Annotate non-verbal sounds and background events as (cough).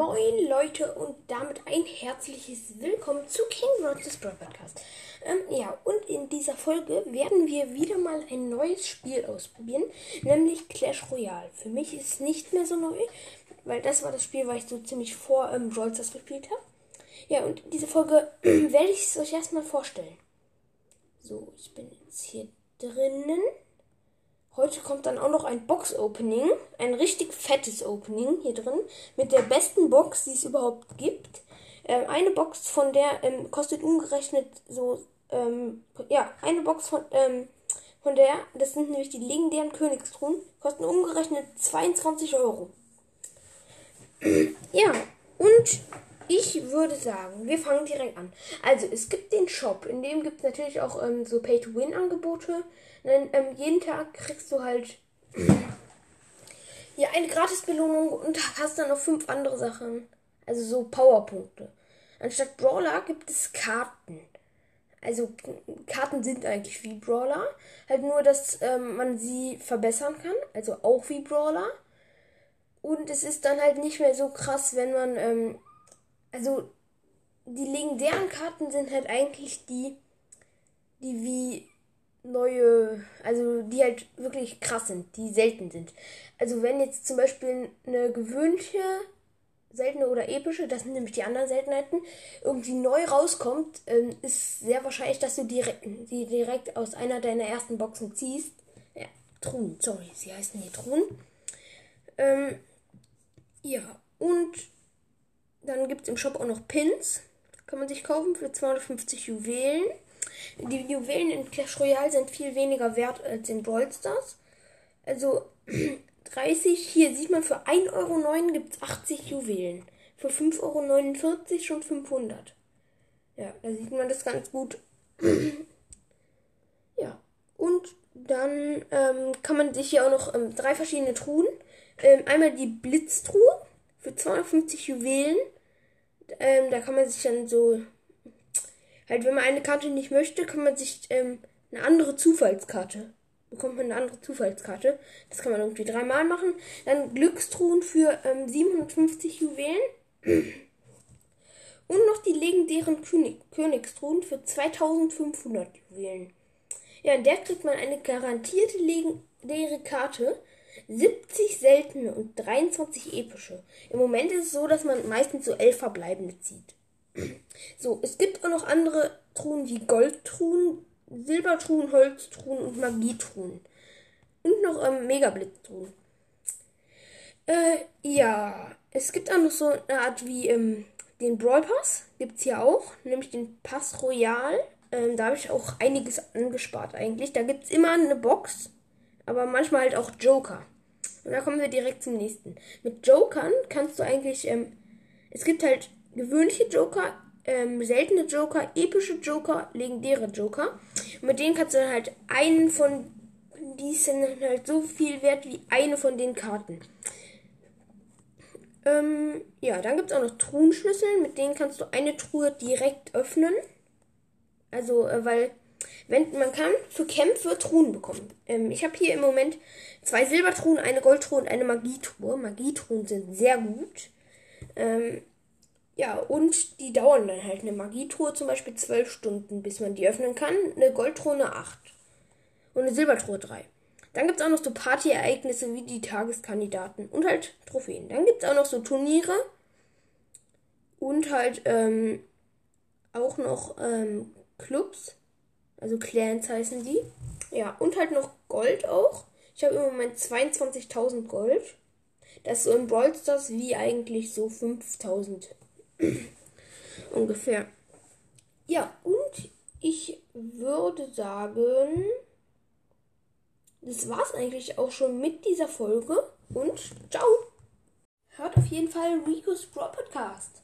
Moin Leute und damit ein herzliches Willkommen zu King Rogers Broad Podcast. Ähm, ja, und in dieser Folge werden wir wieder mal ein neues Spiel ausprobieren, nämlich Clash Royale. Für mich ist es nicht mehr so neu, weil das war das Spiel, was ich so ziemlich vor ähm, Brawl Stars gespielt habe. Ja, und in dieser Folge (clears throat) werde ich es euch erstmal vorstellen. So, ich bin jetzt hier drinnen. Heute kommt dann auch noch ein Box-Opening, ein richtig fettes Opening hier drin, mit der besten Box, die es überhaupt gibt. Ähm, eine Box von der ähm, kostet umgerechnet so, ähm, ja, eine Box von, ähm, von der, das sind nämlich die legendären Königstruhen, kosten umgerechnet 22 Euro. (clears throat) ja, und ich würde sagen, wir fangen direkt an. Also, es gibt den Shop, in dem gibt es natürlich auch ähm, so Pay-to-Win-Angebote. Ähm, jeden Tag kriegst du halt (clears throat) ja eine Gratis-Belohnung und hast dann noch fünf andere Sachen. Also so Powerpunkte. Anstatt Brawler gibt es Karten. Also Karten sind eigentlich wie Brawler. Halt nur, dass ähm, man sie verbessern kann. Also auch wie Brawler. Und es ist dann halt nicht mehr so krass, wenn man ähm, also die legendären Karten sind halt eigentlich die, die wie neue, also die halt wirklich krass sind, die selten sind. Also wenn jetzt zum Beispiel eine gewöhnliche, seltene oder epische, das sind nämlich die anderen Seltenheiten, irgendwie neu rauskommt, ähm, ist sehr wahrscheinlich, dass du direkt, die direkt aus einer deiner ersten Boxen ziehst. Ja, Truhen, sorry, sie heißen hier Truhen. Ähm, ja, und dann gibt es im Shop auch noch Pins. Kann man sich kaufen für 250 Juwelen. Die Juwelen in Clash Royale sind viel weniger wert als in Brawl Stars. Also (clears throat) 30, hier sieht man für 1,09 Euro gibt es 80 Juwelen. Für 5,49 Euro schon 500. Ja, da sieht man das ganz gut. (clears throat) ja, und dann ähm, kann man sich hier auch noch ähm, drei verschiedene Truhen. Ähm, einmal die Blitztruhe für 250 Juwelen. Ähm, da kann man sich dann so, halt wenn man eine Karte nicht möchte, kann man sich ähm, eine andere Zufallskarte, bekommt man eine andere Zufallskarte. Das kann man irgendwie dreimal machen. Dann Glückstruhen für ähm, 750 Juwelen. Und noch die legendären König Königstruhen für 2500 Juwelen. Ja, in der kriegt man eine garantierte legendäre Karte 70 seltene und 23 epische. Im Moment ist es so, dass man meistens so elf verbleibende zieht. So, es gibt auch noch andere Truhen wie Goldtruhen, Silbertruhen, Holztruhen und Magietruhen. Und noch ähm, Megablitztruhen. Äh, ja, es gibt auch noch so eine Art wie ähm, den Brawl Pass. Gibt es hier auch, nämlich den Pass Royal. Ähm, da habe ich auch einiges angespart eigentlich. Da gibt es immer eine Box aber manchmal halt auch Joker. Und da kommen wir direkt zum nächsten. Mit Jokern kannst du eigentlich, ähm, es gibt halt gewöhnliche Joker, ähm, seltene Joker, epische Joker, legendäre Joker. Und mit denen kannst du dann halt einen von, die sind halt so viel wert wie eine von den Karten. Ähm, ja, dann gibt es auch noch Truhenschlüssel, mit denen kannst du eine Truhe direkt öffnen. Also, äh, weil wenn, man kann für Kämpfe Truhen bekommen. Ähm, ich habe hier im Moment zwei Silbertruhen, eine Goldtruhe und eine Magietruhe. Magietruhen sind sehr gut. Ähm, ja, und die dauern dann halt. Eine Magietruhe zum Beispiel zwölf Stunden, bis man die öffnen kann. Eine Goldtruhe acht. Und eine Silbertruhe drei. Dann gibt es auch noch so Partyereignisse wie die Tageskandidaten und halt Trophäen. Dann gibt es auch noch so Turniere und halt ähm, auch noch ähm, Clubs. Also Clans heißen die. Ja, und halt noch Gold auch. Ich habe im Moment 22.000 Gold. Das ist so in Brawl Stars wie eigentlich so 5.000 (clears throat) ungefähr. Ja, und ich würde sagen, das war's eigentlich auch schon mit dieser Folge. Und ciao! Hört auf jeden Fall Rico's Brawl Podcast.